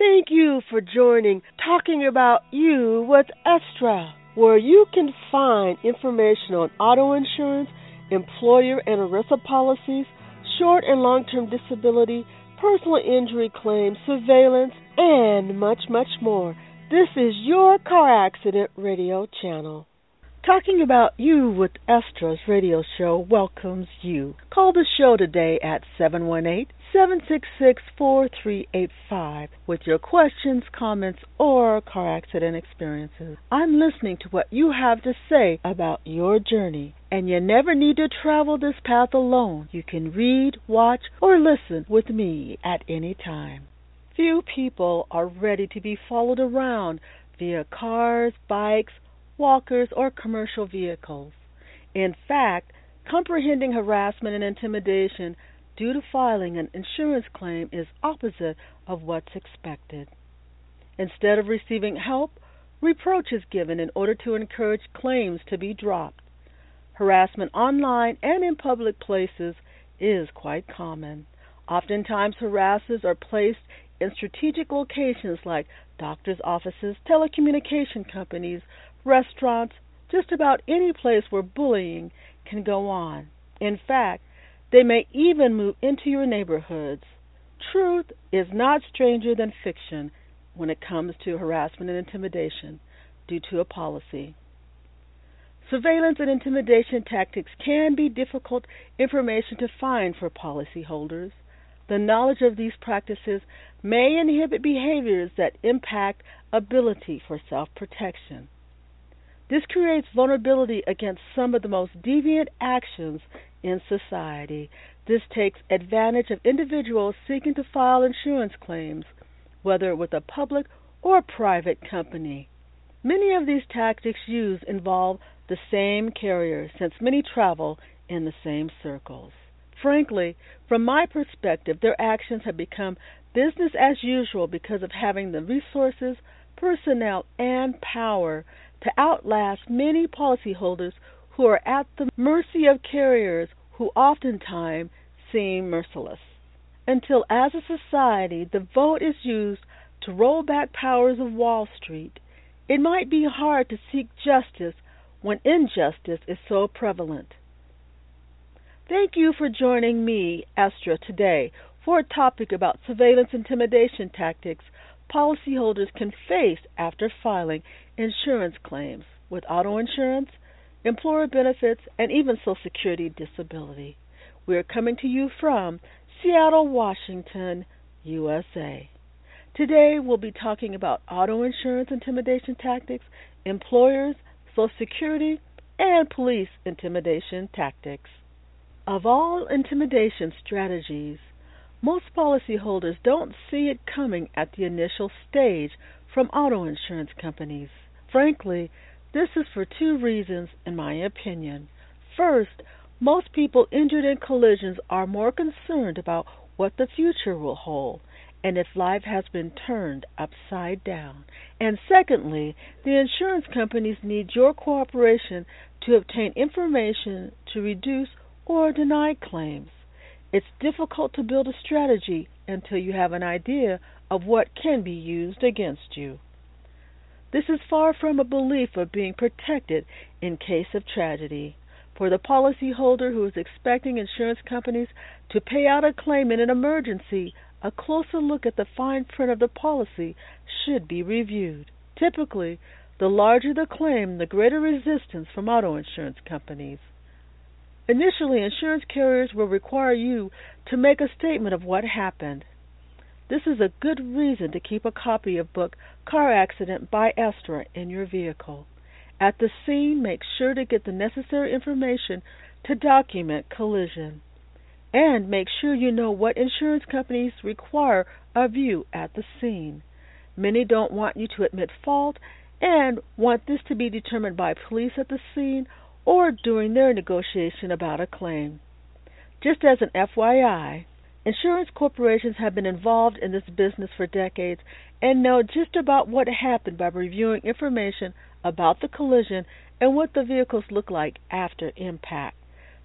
Thank you for joining Talking About You with Estra, where you can find information on auto insurance, employer and ERISA policies, short and long term disability, personal injury claims, surveillance, and much, much more. This is your car accident radio channel. Talking About You with Estra's radio show welcomes you. Call the show today at 718 766 4385 with your questions, comments, or car accident experiences. I'm listening to what you have to say about your journey. And you never need to travel this path alone. You can read, watch, or listen with me at any time. Few people are ready to be followed around via cars, bikes, walkers, or commercial vehicles. In fact, comprehending harassment and intimidation due to filing an insurance claim is opposite of what's expected. Instead of receiving help, reproach is given in order to encourage claims to be dropped. Harassment online and in public places is quite common. Oftentimes, harassers are placed in strategic locations like doctors' offices, telecommunication companies, restaurants, just about any place where bullying can go on. In fact, they may even move into your neighborhoods. Truth is not stranger than fiction when it comes to harassment and intimidation due to a policy. Surveillance and intimidation tactics can be difficult information to find for policyholders. The knowledge of these practices may inhibit behaviors that impact ability for self protection. This creates vulnerability against some of the most deviant actions in society. This takes advantage of individuals seeking to file insurance claims, whether with a public or private company. Many of these tactics used involve the same carrier since many travel in the same circles. Frankly, from my perspective, their actions have become business as usual because of having the resources, personnel, and power to outlast many policyholders who are at the mercy of carriers who oftentimes seem merciless. Until, as a society, the vote is used to roll back powers of Wall Street, it might be hard to seek justice when injustice is so prevalent. Thank you for joining me, Estra, today for a topic about surveillance intimidation tactics policyholders can face after filing insurance claims with auto insurance, employer benefits, and even Social Security disability. We are coming to you from Seattle, Washington, USA. Today we'll be talking about auto insurance intimidation tactics, employers, Social Security, and police intimidation tactics. Of all intimidation strategies, most policyholders don't see it coming at the initial stage from auto insurance companies. Frankly, this is for two reasons, in my opinion. First, most people injured in collisions are more concerned about what the future will hold and if life has been turned upside down. And secondly, the insurance companies need your cooperation to obtain information to reduce or deny claims. It's difficult to build a strategy until you have an idea of what can be used against you. This is far from a belief of being protected in case of tragedy. For the policyholder who is expecting insurance companies to pay out a claim in an emergency, a closer look at the fine print of the policy should be reviewed. Typically, the larger the claim, the greater resistance from auto insurance companies. Initially, insurance carriers will require you to make a statement of what happened. This is a good reason to keep a copy of book Car Accident by Estra in your vehicle. At the scene, make sure to get the necessary information to document collision. And make sure you know what insurance companies require of you at the scene. Many don't want you to admit fault and want this to be determined by police at the scene or during their negotiation about a claim. Just as an FYI, insurance corporations have been involved in this business for decades and know just about what happened by reviewing information about the collision and what the vehicles look like after impact.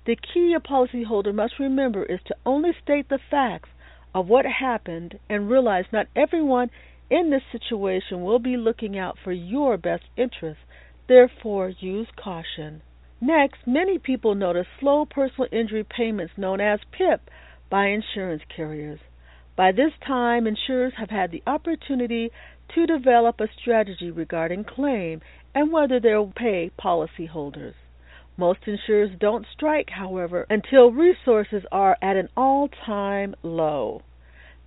The key a policyholder must remember is to only state the facts of what happened and realize not everyone in this situation will be looking out for your best interests. Therefore, use caution. Next, many people notice slow personal injury payments known as PIP by insurance carriers. By this time, insurers have had the opportunity to develop a strategy regarding claim and whether they'll pay policyholders. Most insurers don't strike, however, until resources are at an all time low.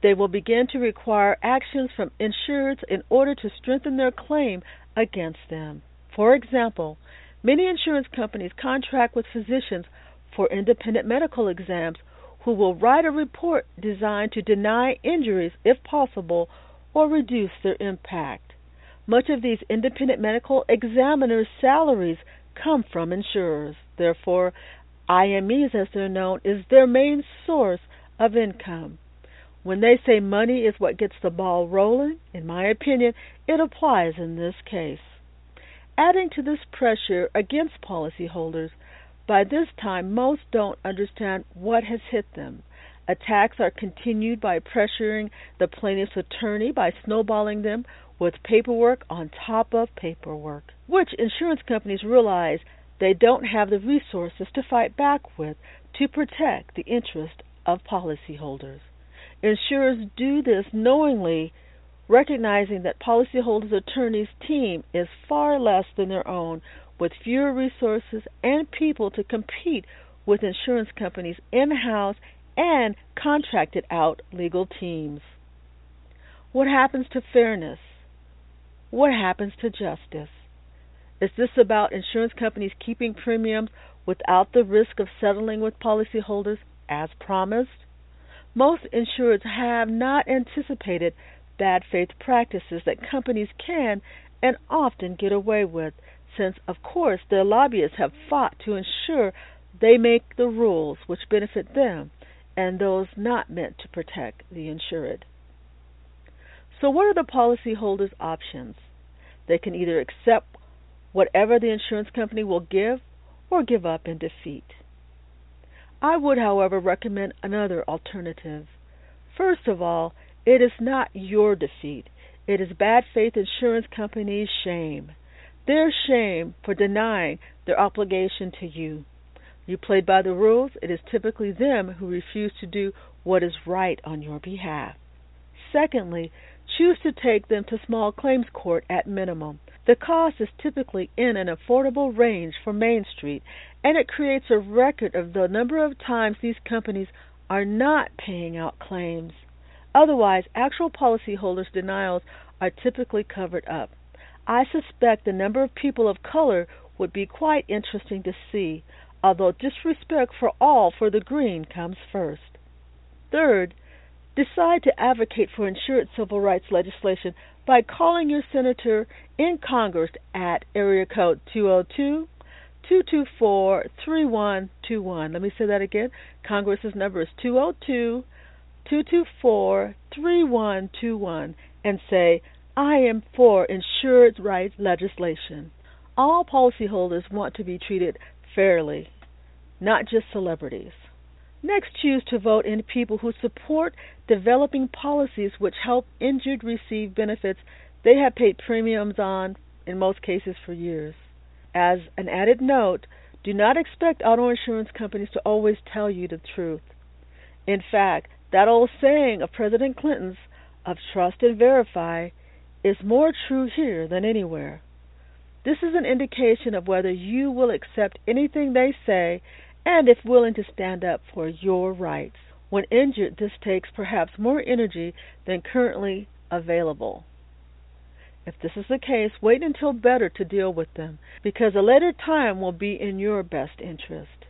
They will begin to require actions from insureds in order to strengthen their claim against them. For example, many insurance companies contract with physicians for independent medical exams who will write a report designed to deny injuries if possible or reduce their impact. Much of these independent medical examiners' salaries come from insurers. Therefore, IMEs, as they're known, is their main source of income. When they say money is what gets the ball rolling, in my opinion, it applies in this case. Adding to this pressure against policyholders, by this time, most don't understand what has hit them. Attacks are continued by pressuring the plaintiff's attorney by snowballing them with paperwork on top of paperwork, which insurance companies realize they don't have the resources to fight back with to protect the interest of policyholders. Insurers do this knowingly, recognizing that policyholders' attorneys' team is far less than their own with fewer resources and people to compete with insurance companies' in house and contracted out legal teams. What happens to fairness? What happens to justice? Is this about insurance companies keeping premiums without the risk of settling with policyholders as promised? Most insurers have not anticipated bad faith practices that companies can and often get away with since, of course, their lobbyists have fought to ensure they make the rules which benefit them and those not meant to protect the insured. So, what are the policyholders' options? They can either accept whatever the insurance company will give or give up in defeat. I would, however, recommend another alternative. First of all, it is not your defeat, it is bad faith insurance companies' shame their shame for denying their obligation to you. You played by the rules, it is typically them who refuse to do what is right on your behalf. Secondly, choose to take them to small claims court at minimum. The cost is typically in an affordable range for Main Street, and it creates a record of the number of times these companies are not paying out claims. Otherwise, actual policyholders' denials are typically covered up. I suspect the number of people of color would be quite interesting to see, although disrespect for all for the green comes first. Third, decide to advocate for insured civil rights legislation by calling your senator in Congress at area code 202 224 3121. Let me say that again. Congress's number is 202 224 3121 and say, I am for insured rights legislation. All policyholders want to be treated fairly, not just celebrities. Next, choose to vote in people who support developing policies which help injured receive benefits they have paid premiums on, in most cases, for years. As an added note, do not expect auto insurance companies to always tell you the truth. In fact, that old saying of President Clinton's, of trust and verify, is more true here than anywhere. This is an indication of whether you will accept anything they say and if willing to stand up for your rights. When injured, this takes perhaps more energy than currently available. If this is the case, wait until better to deal with them, because a later time will be in your best interest.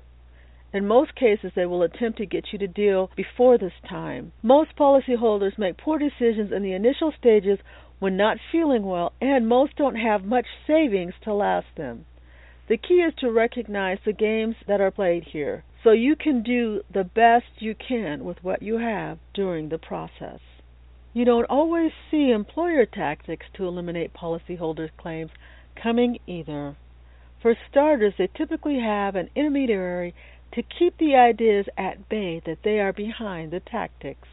In most cases, they will attempt to get you to deal before this time. Most policyholders make poor decisions in the initial stages when not feeling well, and most don't have much savings to last them. The key is to recognize the games that are played here so you can do the best you can with what you have during the process. You don't always see employer tactics to eliminate policyholders' claims coming either. For starters, they typically have an intermediary to keep the ideas at bay that they are behind the tactics.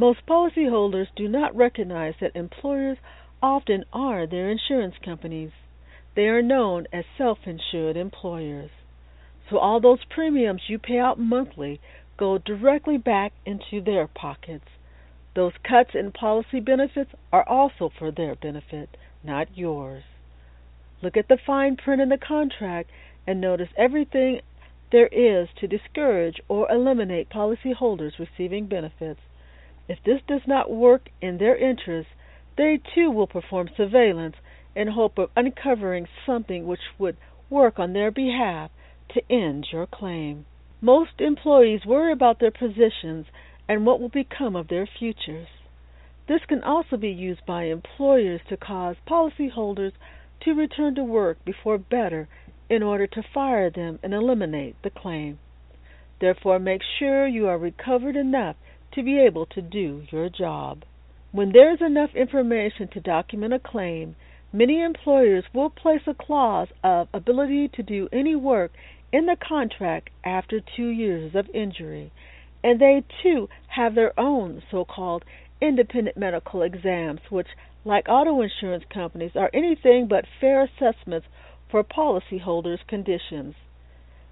Most policyholders do not recognize that employers often are their insurance companies. They are known as self insured employers. So all those premiums you pay out monthly go directly back into their pockets. Those cuts in policy benefits are also for their benefit, not yours. Look at the fine print in the contract and notice everything there is to discourage or eliminate policyholders receiving benefits. If this does not work in their interest, they too will perform surveillance in hope of uncovering something which would work on their behalf to end your claim. Most employees worry about their positions and what will become of their futures. This can also be used by employers to cause policyholders to return to work before better in order to fire them and eliminate the claim. Therefore, make sure you are recovered enough to be able to do your job. When there is enough information to document a claim, many employers will place a clause of ability to do any work in the contract after two years of injury, and they too have their own so called independent medical exams, which, like auto insurance companies, are anything but fair assessments for policyholders' conditions.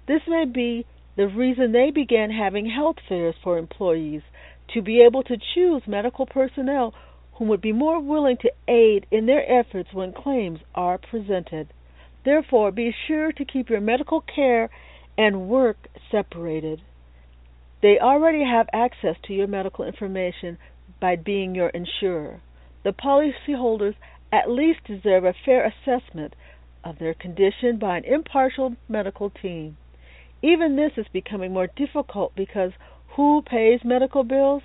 This may be the reason they began having health fairs for employees to be able to choose medical personnel who would be more willing to aid in their efforts when claims are presented. Therefore, be sure to keep your medical care and work separated. They already have access to your medical information by being your insurer. The policyholders at least deserve a fair assessment of their condition by an impartial medical team. Even this is becoming more difficult because who pays medical bills?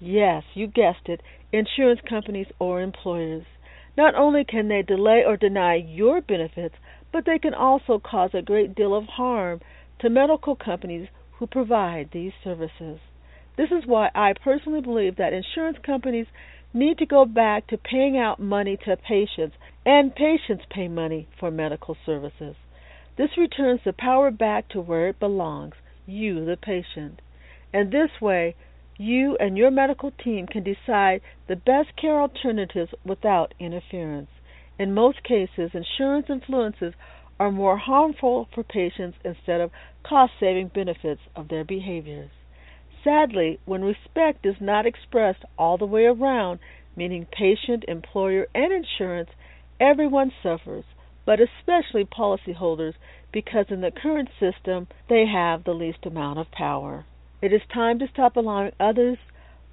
Yes, you guessed it, insurance companies or employers. Not only can they delay or deny your benefits, but they can also cause a great deal of harm to medical companies who provide these services. This is why I personally believe that insurance companies need to go back to paying out money to patients and patients pay money for medical services. This returns the power back to where it belongs, you, the patient. And this way, you and your medical team can decide the best care alternatives without interference. In most cases, insurance influences are more harmful for patients instead of cost saving benefits of their behaviors. Sadly, when respect is not expressed all the way around, meaning patient, employer, and insurance, everyone suffers, but especially policyholders because in the current system they have the least amount of power. It is time to stop allowing others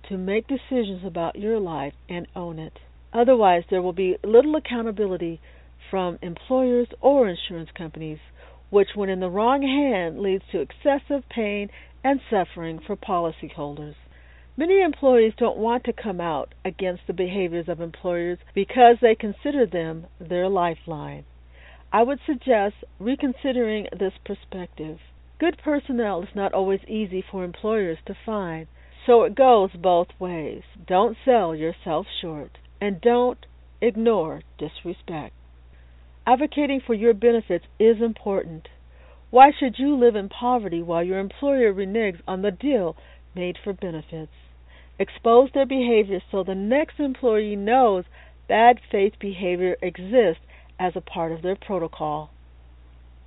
to make decisions about your life and own it. Otherwise, there will be little accountability from employers or insurance companies, which, when in the wrong hand, leads to excessive pain and suffering for policyholders. Many employees don't want to come out against the behaviors of employers because they consider them their lifeline. I would suggest reconsidering this perspective. Good personnel is not always easy for employers to find, so it goes both ways. Don't sell yourself short, and don't ignore disrespect. Advocating for your benefits is important. Why should you live in poverty while your employer reneges on the deal made for benefits? Expose their behavior so the next employee knows bad faith behavior exists as a part of their protocol.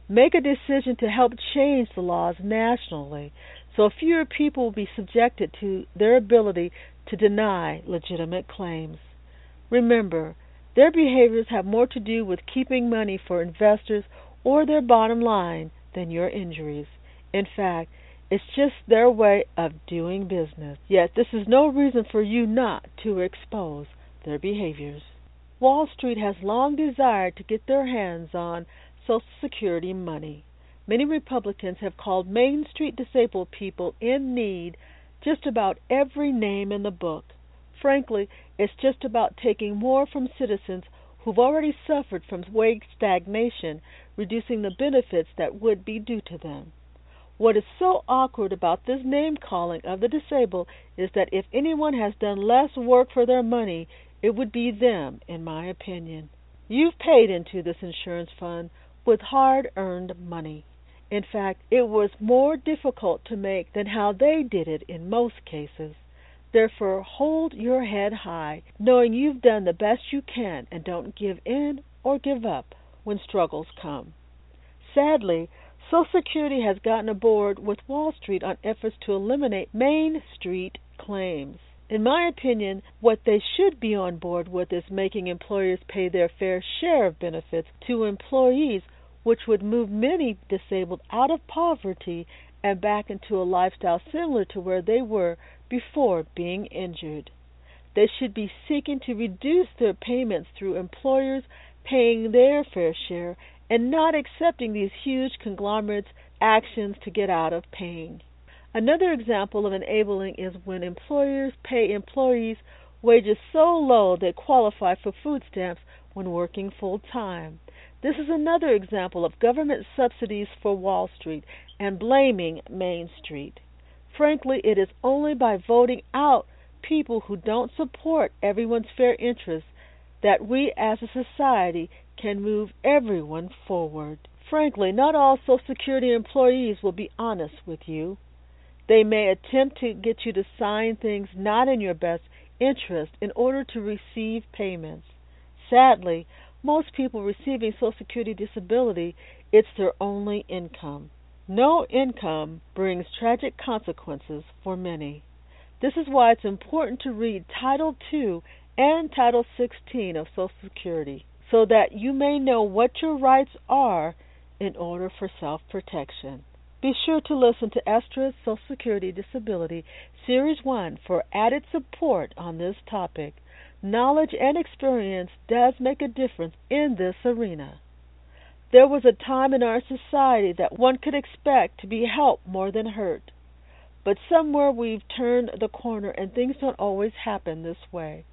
Make a decision to help change the laws nationally so fewer people will be subjected to their ability to deny legitimate claims. Remember, their behaviors have more to do with keeping money for investors or their bottom line than your injuries. In fact, it's just their way of doing business. Yet this is no reason for you not to expose their behaviors. Wall Street has long desired to get their hands on Social Security money. Many Republicans have called Main Street disabled people in need just about every name in the book. Frankly, it's just about taking more from citizens who've already suffered from wage stagnation, reducing the benefits that would be due to them. What is so awkward about this name calling of the disabled is that if anyone has done less work for their money, it would be them, in my opinion. You've paid into this insurance fund with hard earned money. In fact, it was more difficult to make than how they did it in most cases. Therefore, hold your head high, knowing you've done the best you can, and don't give in or give up when struggles come. Sadly, Social Security has gotten aboard with Wall Street on efforts to eliminate Main Street claims. In my opinion, what they should be on board with is making employers pay their fair share of benefits to employees, which would move many disabled out of poverty and back into a lifestyle similar to where they were before being injured. They should be seeking to reduce their payments through employers paying their fair share and not accepting these huge conglomerates' actions to get out of paying. Another example of enabling is when employers pay employees wages so low they qualify for food stamps when working full time. This is another example of government subsidies for Wall Street and blaming Main Street. Frankly, it is only by voting out people who don't support everyone's fair interests that we as a society can move everyone forward. Frankly, not all Social Security employees will be honest with you. They may attempt to get you to sign things not in your best interest in order to receive payments. Sadly, most people receiving Social Security disability, it's their only income. No income brings tragic consequences for many. This is why it's important to read Title II and Title 16 of Social Security so that you may know what your rights are in order for self protection. Be sure to listen to Estra's Social Security Disability Series 1 for added support on this topic. Knowledge and experience does make a difference in this arena. There was a time in our society that one could expect to be helped more than hurt. But somewhere we've turned the corner and things don't always happen this way.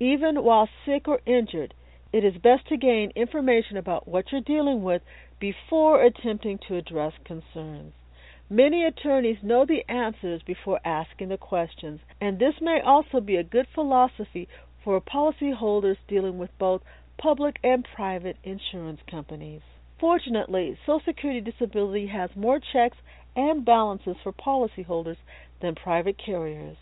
Even while sick or injured, it is best to gain information about what you're dealing with before attempting to address concerns. Many attorneys know the answers before asking the questions, and this may also be a good philosophy for policyholders dealing with both public and private insurance companies. Fortunately, Social Security Disability has more checks and balances for policyholders than private carriers.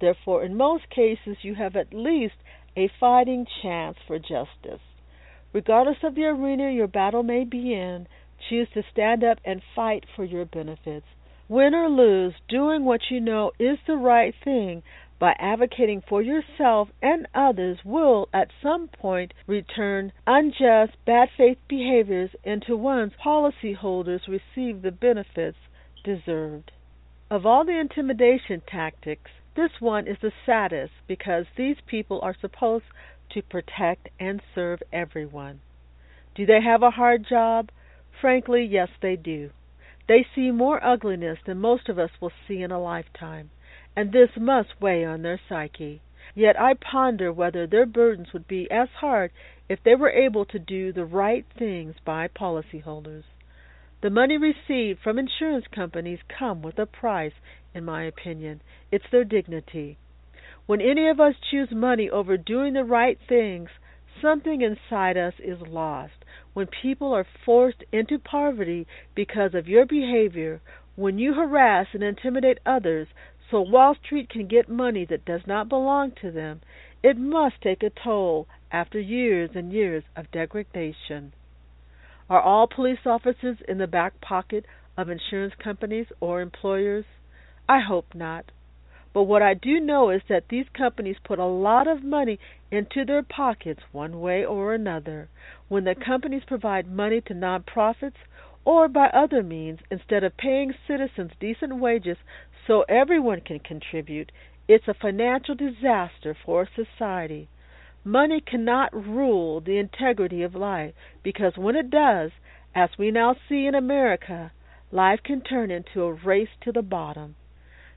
Therefore, in most cases, you have at least a fighting chance for justice. Regardless of the arena your battle may be in, choose to stand up and fight for your benefits. Win or lose, doing what you know is the right thing by advocating for yourself and others will at some point return unjust, bad faith behaviors into one's policyholders receive the benefits deserved. Of all the intimidation tactics, this one is the saddest because these people are supposed to protect and serve everyone. Do they have a hard job? Frankly, yes, they do. They see more ugliness than most of us will see in a lifetime and this must weigh on their psyche. Yet I ponder whether their burdens would be as hard if they were able to do the right things by policyholders. The money received from insurance companies come with a price, in my opinion. It's their dignity. When any of us choose money over doing the right things, something inside us is lost. When people are forced into poverty because of your behavior, when you harass and intimidate others so Wall Street can get money that does not belong to them, it must take a toll after years and years of degradation. Are all police officers in the back pocket of insurance companies or employers? I hope not. But what I do know is that these companies put a lot of money into their pockets one way or another. When the companies provide money to nonprofits or by other means, instead of paying citizens decent wages so everyone can contribute, it's a financial disaster for society. Money cannot rule the integrity of life because when it does, as we now see in America, life can turn into a race to the bottom.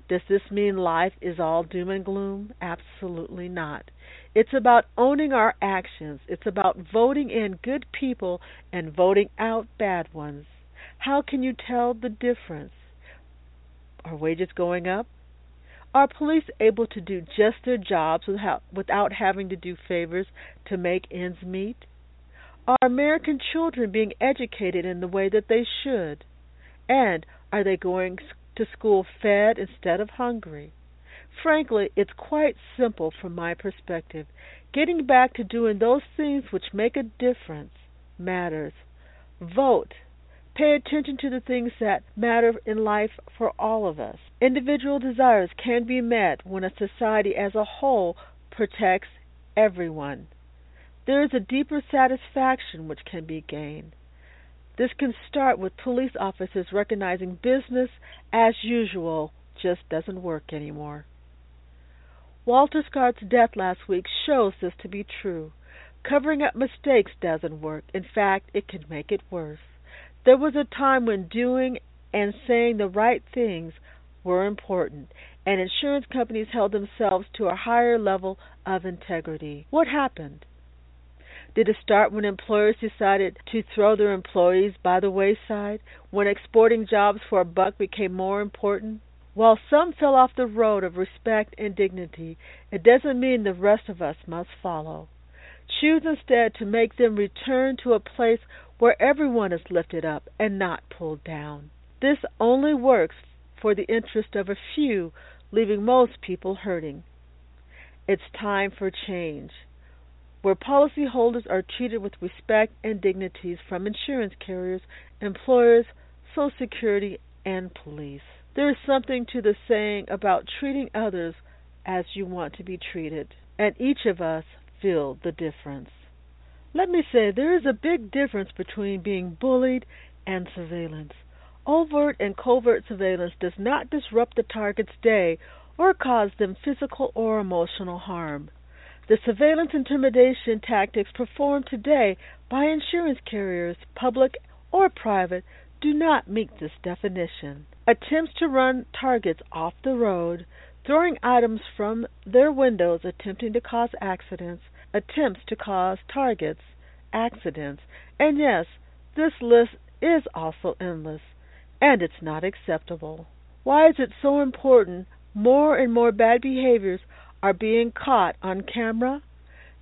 Does this mean life is all doom and gloom? Absolutely not. It's about owning our actions. It's about voting in good people and voting out bad ones. How can you tell the difference? Are wages going up? Are police able to do just their jobs without, without having to do favors to make ends meet? Are American children being educated in the way that they should? And are they going to school fed instead of hungry? Frankly, it's quite simple from my perspective. Getting back to doing those things which make a difference matters. Vote. Pay attention to the things that matter in life for all of us. Individual desires can be met when a society as a whole protects everyone. There is a deeper satisfaction which can be gained. This can start with police officers recognizing business as usual just doesn't work anymore. Walter Scott's death last week shows this to be true. Covering up mistakes doesn't work. In fact, it can make it worse. There was a time when doing and saying the right things were important, and insurance companies held themselves to a higher level of integrity. What happened? Did it start when employers decided to throw their employees by the wayside, when exporting jobs for a buck became more important? While some fell off the road of respect and dignity, it doesn't mean the rest of us must follow. Choose instead to make them return to a place where everyone is lifted up and not pulled down. This only works for the interest of a few, leaving most people hurting. It's time for change, where policyholders are treated with respect and dignities from insurance carriers, employers, Social Security, and police. There is something to the saying about treating others as you want to be treated, and each of us feel the difference. Let me say there is a big difference between being bullied and surveillance. Overt and covert surveillance does not disrupt the target's day or cause them physical or emotional harm. The surveillance intimidation tactics performed today by insurance carriers, public or private, do not meet this definition. Attempts to run targets off the road, throwing items from their windows, attempting to cause accidents, attempts to cause targets, accidents, and yes, this list is also endless, and it's not acceptable. Why is it so important more and more bad behaviors are being caught on camera?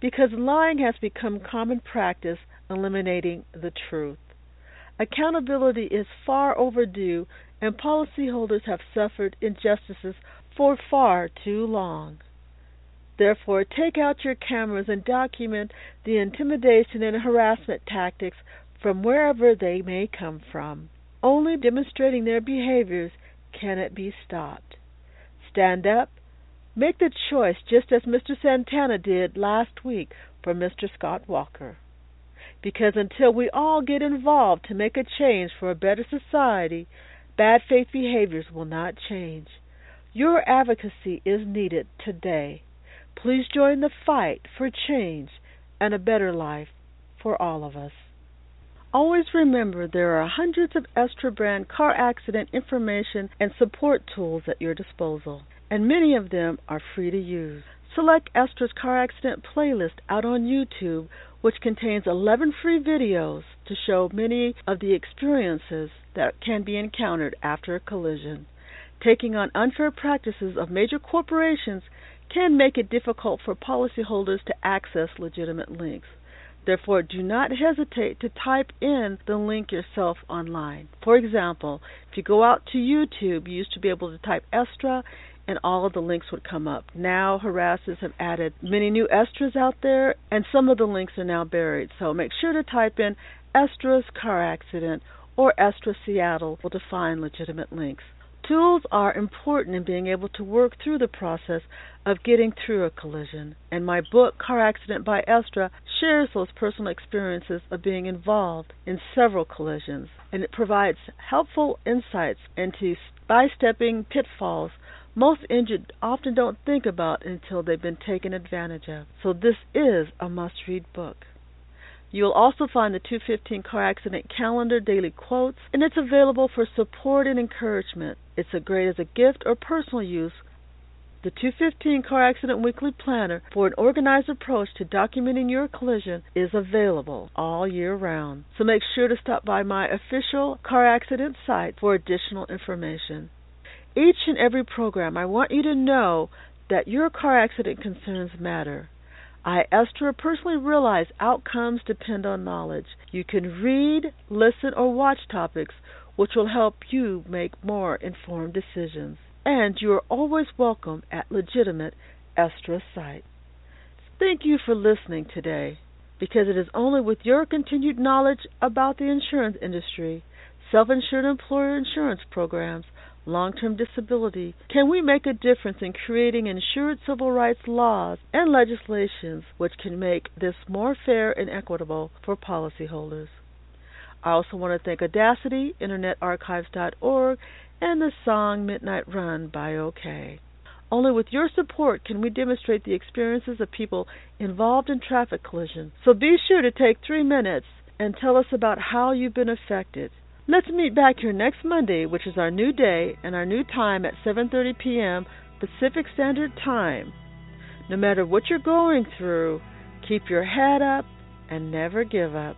Because lying has become common practice, eliminating the truth. Accountability is far overdue, and policyholders have suffered injustices for far too long. Therefore, take out your cameras and document the intimidation and harassment tactics from wherever they may come from. Only demonstrating their behaviors can it be stopped. Stand up. Make the choice just as Mr. Santana did last week for Mr. Scott Walker. Because until we all get involved to make a change for a better society, bad faith behaviors will not change. Your advocacy is needed today. Please join the fight for change and a better life for all of us. Always remember there are hundreds of Estra brand car accident information and support tools at your disposal, and many of them are free to use. Select Estra's car accident playlist out on YouTube, which contains 11 free videos to show many of the experiences that can be encountered after a collision. Taking on unfair practices of major corporations can make it difficult for policyholders to access legitimate links. Therefore, do not hesitate to type in the link yourself online. For example, if you go out to YouTube, you used to be able to type Estra and all of the links would come up. Now, harassers have added many new Estras out there, and some of the links are now buried. So make sure to type in Estra's car accident or Estra Seattle to find legitimate links. Tools are important in being able to work through the process of getting through a collision, and my book, Car Accident by Estra, shares those personal experiences of being involved in several collisions, and it provides helpful insights into by-stepping pitfalls most injured often don't think about until they've been taken advantage of. So this is a must-read book. You'll also find the 215 Car Accident Calendar daily quotes, and it's available for support and encouragement. It's a great as a gift or personal use. The 215 Car Accident Weekly Planner for an organized approach to documenting your collision is available all year round. So make sure to stop by my official car accident site for additional information. Each and every program, I want you to know that your car accident concerns matter. I, Estra, personally realize outcomes depend on knowledge. You can read, listen, or watch topics which will help you make more informed decisions. and you are always welcome at legitimate Estra site. Thank you for listening today, because it is only with your continued knowledge about the insurance industry, self-insured employer insurance programs, long-term disability, can we make a difference in creating insured civil rights laws and legislations which can make this more fair and equitable for policyholders. I also want to thank Audacity, InternetArchives.org, and the song Midnight Run by OK. Only with your support can we demonstrate the experiences of people involved in traffic collisions. So be sure to take three minutes and tell us about how you've been affected. Let's meet back here next Monday, which is our new day and our new time at 7:30 p.m. Pacific Standard Time. No matter what you're going through, keep your head up and never give up.